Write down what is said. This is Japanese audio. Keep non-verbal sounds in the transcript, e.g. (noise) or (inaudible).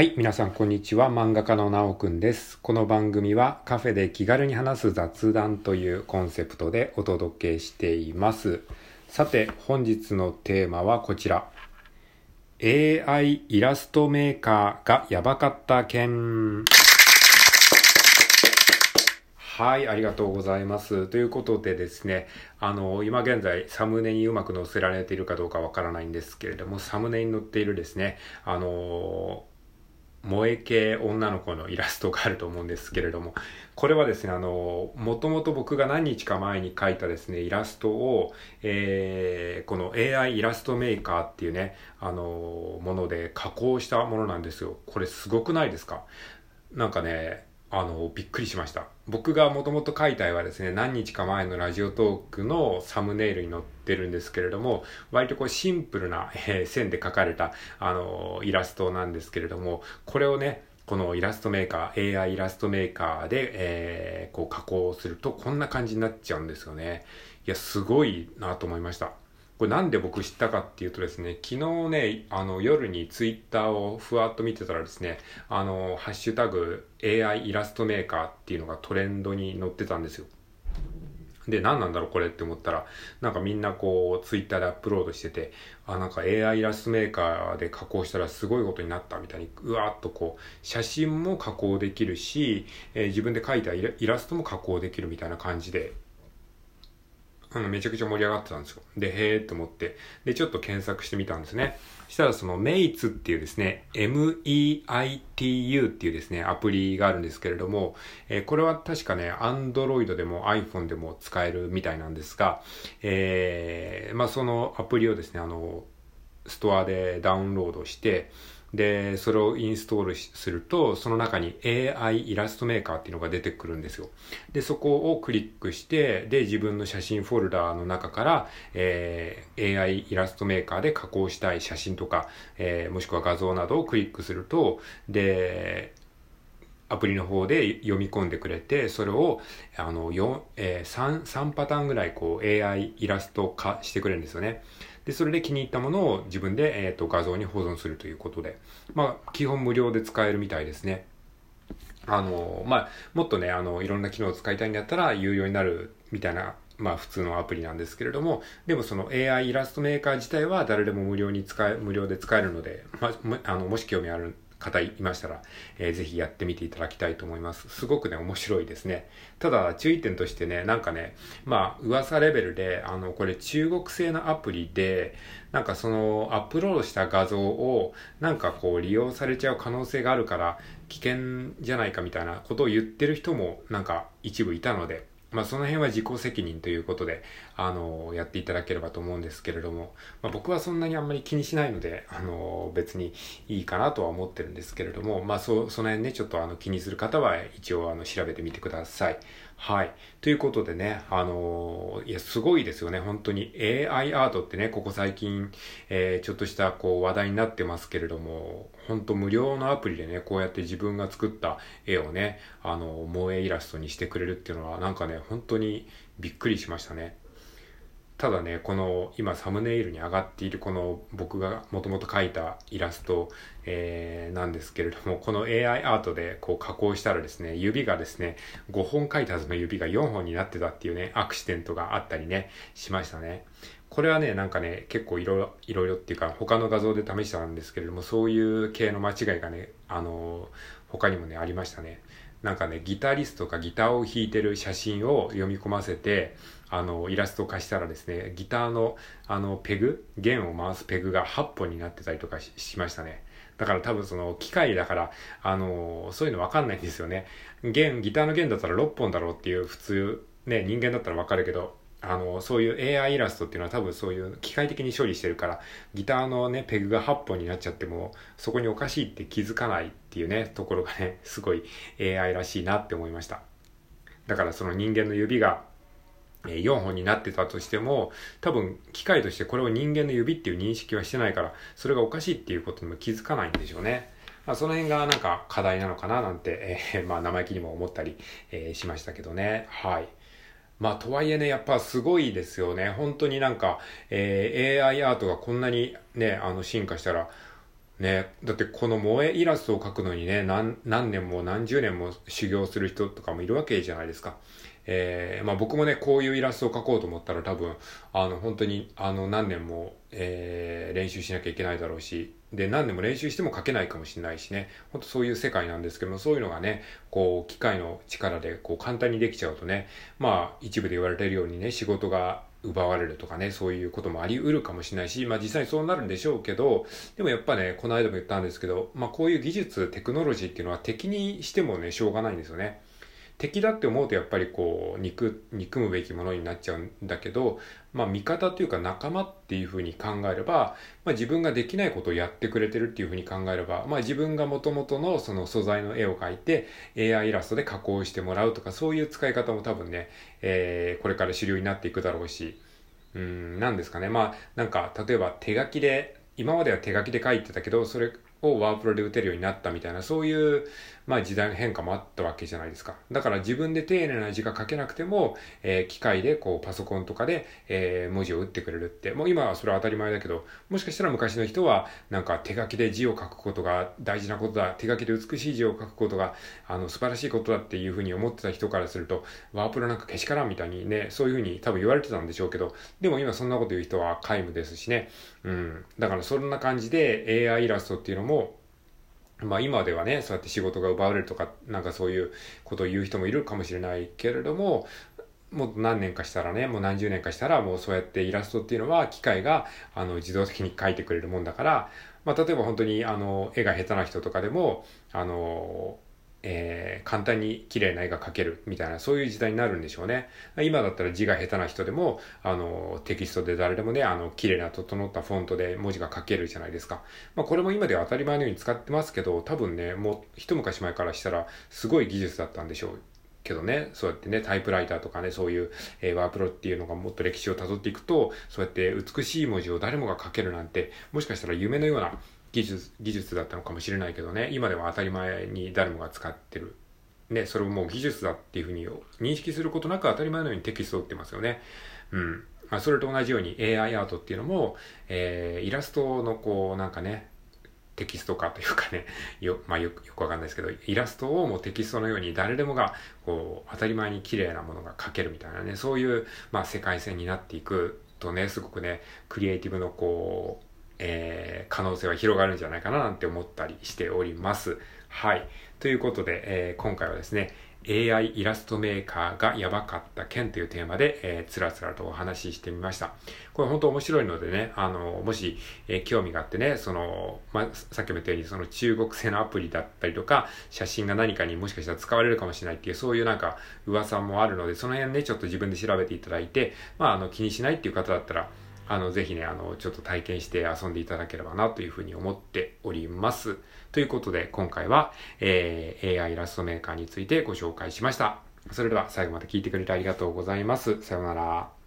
はい、皆さんこんにちは。漫画家のなおくんです。この番組はカフェで気軽に話す雑談というコンセプトでお届けしています。さて、本日のテーマはこちら。AI イラストメーカーがやばかった件。はい、ありがとうございます。ということでですね、あの、今現在サムネにうまく載せられているかどうかわからないんですけれども、サムネに載っているですね、あの、萌え系女の子のイラストがあると思うんですけれども、これはですね、あの、もともと僕が何日か前に描いたですね、イラストを、えー、この AI イラストメーカーっていうね、あの、もので加工したものなんですよ。これすごくないですか？なんかね、あの、びっくりしました。僕がもともと描いた絵はですね、何日か前のラジオトークのサムネイルに載ってるんですけれども、割とこうシンプルな、えー線で描かれた、あの、イラストなんですけれども、これをね、このイラストメーカー、AI イラストメーカーで、えーこう加工するとこんな感じになっちゃうんですよね。いや、すごいなと思いました。これなんで僕知ったかっていうとですね、昨日ね、あの夜にツイッターをふわっと見てたらですね、あの、ハッシュタグ AI イラストメーカーっていうのがトレンドに載ってたんですよ。で、何なんだろうこれって思ったら、なんかみんなこう、ツイッターでアップロードしてて、あ、なんか AI イラストメーカーで加工したらすごいことになったみたいに、うわーっとこう、写真も加工できるし、えー自分で描いたイライラストも加工できるみたいな感じで、あの、めちゃくちゃ盛り上がってたんですよ。で、へーって思って、で、ちょっと検索してみたんですね。したらその、メイツっていうですね、MEITU っていうですね、アプリがあるんですけれども、えーこれは確かね、Android でも iPhone でも使えるみたいなんですが、えーまあそのアプリをですね、あの、ストアでダウンロードして、で、それをインストールすると、その中に AI イラストメーカーっていうのが出てくるんですよ。で、そこをクリックして、で、自分の写真フォルダーの中から、えー AI イラストメーカーで加工したい写真とか、えーもしくは画像などをクリックすると、で、アプリの方で読み込んでくれて、それを、あの、4、えー、3、3パターンぐらい、こう、AI イラスト化してくれるんですよね。で、それで気に入ったものを自分で、えっ、と、画像に保存するということで、まあ、基本無料で使えるみたいですね。あの、まあ、もっとね、あの、いろんな機能を使いたいんだったら、有料になるみたいな、まあ、普通のアプリなんですけれども、でもその AI イラストメーカー自体は誰でも無料に使え、無料で使えるので、まあ、あの、もし興味ある方いましたら、えーぜひやってみていただきたいと思います。すごくね、面白いですね。ただ、注意点としてね、なんかね、まあ、噂レベルで、あの、これ中国製のアプリで、なんかその、アップロードした画像を、なんかこう、利用されちゃう可能性があるから、危険じゃないかみたいなことを言ってる人も、なんか一部いたので、まあその辺は自己責任ということで、あの、やっていただければと思うんですけれども、まあ僕はそんなにあんまり気にしないので、あの、別にいいかなとは思ってるんですけれども、まあそ、その辺ね、ちょっとあの気にする方は一応あの調べてみてください。はい。ということでね、あのいや、すごいですよね。本当に AI アートってね、ここ最近、えーちょっとしたこう話題になってますけれども、本当無料のアプリでね、こうやって自分が作った絵をね、あの、萌えイラストにしてくれるっていうのは、なんかね、本当にびっくりしましたね。ただね、この今サムネイルに上がっているこの僕がもともと描いたイラスト、えーなんですけれども、この AI アートでこう加工したらですね、指がですね、5本描いたはずの指が4本になってたっていうね、アクシデントがあったりね、しましたね。これはね、なんかね、結構いろいろ、いろいろっていうか、他の画像で試したんですけれども、そういう系の間違いがね、あの他にもね、ありましたね。なんかね、ギタリストがギターを弾いてる写真を読み込ませて、あの、イラスト化したらですね、ギターの、あの、ペグ、弦を回すペグが8本になってたりとかしましたね。だから多分その機械だから、あの、そういうのわかんないんですよね。弦、ギターの弦だったら6本だろうっていう普通、ね、人間だったらわかるけど、あの、そういう AI イラストっていうのは多分そういう機械的に処理してるから、ギターのね、ペグが8本になっちゃっても、そこにおかしいって気づかないっていうね、ところがね、すごい AI らしいなって思いました。だからその人間の指が4本になってたとしても、多分機械としてこれを人間の指っていう認識はしてないから、それがおかしいっていうことにも気づかないんでしょうね。まあ、その辺がなんか課題なのかななんて、えー (laughs) まあ生意気にも思ったり、えーしましたけどね。はい。まあ、とはいえね、やっぱすごいですよね。本当になんか、えー AI アートがこんなにね、あの、進化したら、ね、だってこの萌えイラストを描くのにね、何、何年も何十年も修行する人とかもいるわけじゃないですか。えー、まあ僕もね、こういうイラストを描こうと思ったら多分、あの、本当に、あの、何年も、えー、練習しなきゃいけないだろうし、で、何年も練習しても描けないかもしれないしね、本当そういう世界なんですけども、そういうのがね、こう、機械の力で、こう、簡単にできちゃうとね、まあ、一部で言われているようにね、仕事が奪われるとかね、そういうこともあり得るかもしれないし、まあ実際にそうなるんでしょうけど、でもやっぱね、この間も言ったんですけど、まあこういう技術、テクノロジーっていうのは敵にしてもね、しょうがないんですよね。敵だって思うとやっぱりこう憎憎むべきものになっちゃうんだけど、まあ、味方というか仲間っていうふうに考えれば、まあ、自分ができないことをやってくれてるっていうふうに考えれば、まあ、自分がもともとのその素材の絵を描いて AI イラストで加工してもらうとかそういう使い方も多分ね、えー、これから主流になっていくだろうしうん何ですかね。まあなんか例えば手書きで今までは手書きで書いてたけどそれをワープロで打てるようになったみたいな、そういう、まあ時代の変化もあったわけじゃないですか。だから自分で丁寧な字が書けなくても、えー、機械でこうパソコンとかで、えー、文字を打ってくれるって、もう今はそれは当たり前だけど、もしかしたら昔の人はなんか手書きで字を書くことが大事なことだ、手書きで美しい字を書くことが、あの、素晴らしいことだっていうふうに思ってた人からすると、ワープロなんかけしからんみたいにね、そういうふうに多分言われてたんでしょうけど、でも今そんなこと言う人は皆無ですしね。うん。だからそんな感じで AI イラストっていうのも、まあ今ではね、そうやって仕事が奪われるとか、なんかそういうことを言う人もいるかもしれないけれども、もう何年かしたらね、もう何十年かしたら、もうそうやってイラストっていうのは機械が、あの、自動的に描いてくれるもんだから、まあ例えば本当に、あの、絵が下手な人とかでも、あの、えー、簡単に綺麗な絵が描けるみたいな、そういう時代になるんでしょうね。今だったら字が下手な人でも、あの、テキストで誰でもね、あの、綺麗な整ったフォントで文字が書けるじゃないですか。まあ、これも今では当たり前のように使ってますけど、多分ね、もう一昔前からしたら、すごい技術だったんでしょう。けどね、そうやってね、タイプライターとかね、そういう、えー、ワープロっていうのがもっと歴史を辿っていくと、そうやって美しい文字を誰もが書けるなんて、もしかしたら夢のような技術、技術だったのかもしれないけどね、今では当たり前に誰もが使ってる。ね、それをもう技術だっていうふうに認識することなく当たり前のようにテキストを打ってますよね。うん。まあ、それと同じように AI アートっていうのも、えー、イラストのこう、なんかね、テキスト化というかね、(laughs) よ、まあよく、よくわかんないですけど、イラストをもうテキストのように誰でもが、こう、当たり前に綺麗なものが描けるみたいなね、そういう、まあ世界線になっていくとね、すごくね、クリエイティブのこう、えー、可能性は広がるんじゃないかななんて思ったりしております。はい。ということで、えー、今回はですね、AI イラストメーカーがやばかった件というテーマで、えー、つらつらとお話ししてみました。これ本当面白いのでね、あの、もし、えー、興味があってね、その、まあ、さっきも言ったように、その中国製のアプリだったりとか、写真が何かにもしかしたら使われるかもしれないっていう、そういうなんか噂もあるので、その辺ね、ちょっと自分で調べていただいて、まあ、あの、気にしないっていう方だったら、あの、ぜひね、あの、ちょっと体験して遊んでいただければなというふうに思っております。ということで、今回は、えー、AI イラストメーカーについてご紹介しました。それでは最後まで聞いてくれてありがとうございます。さようなら。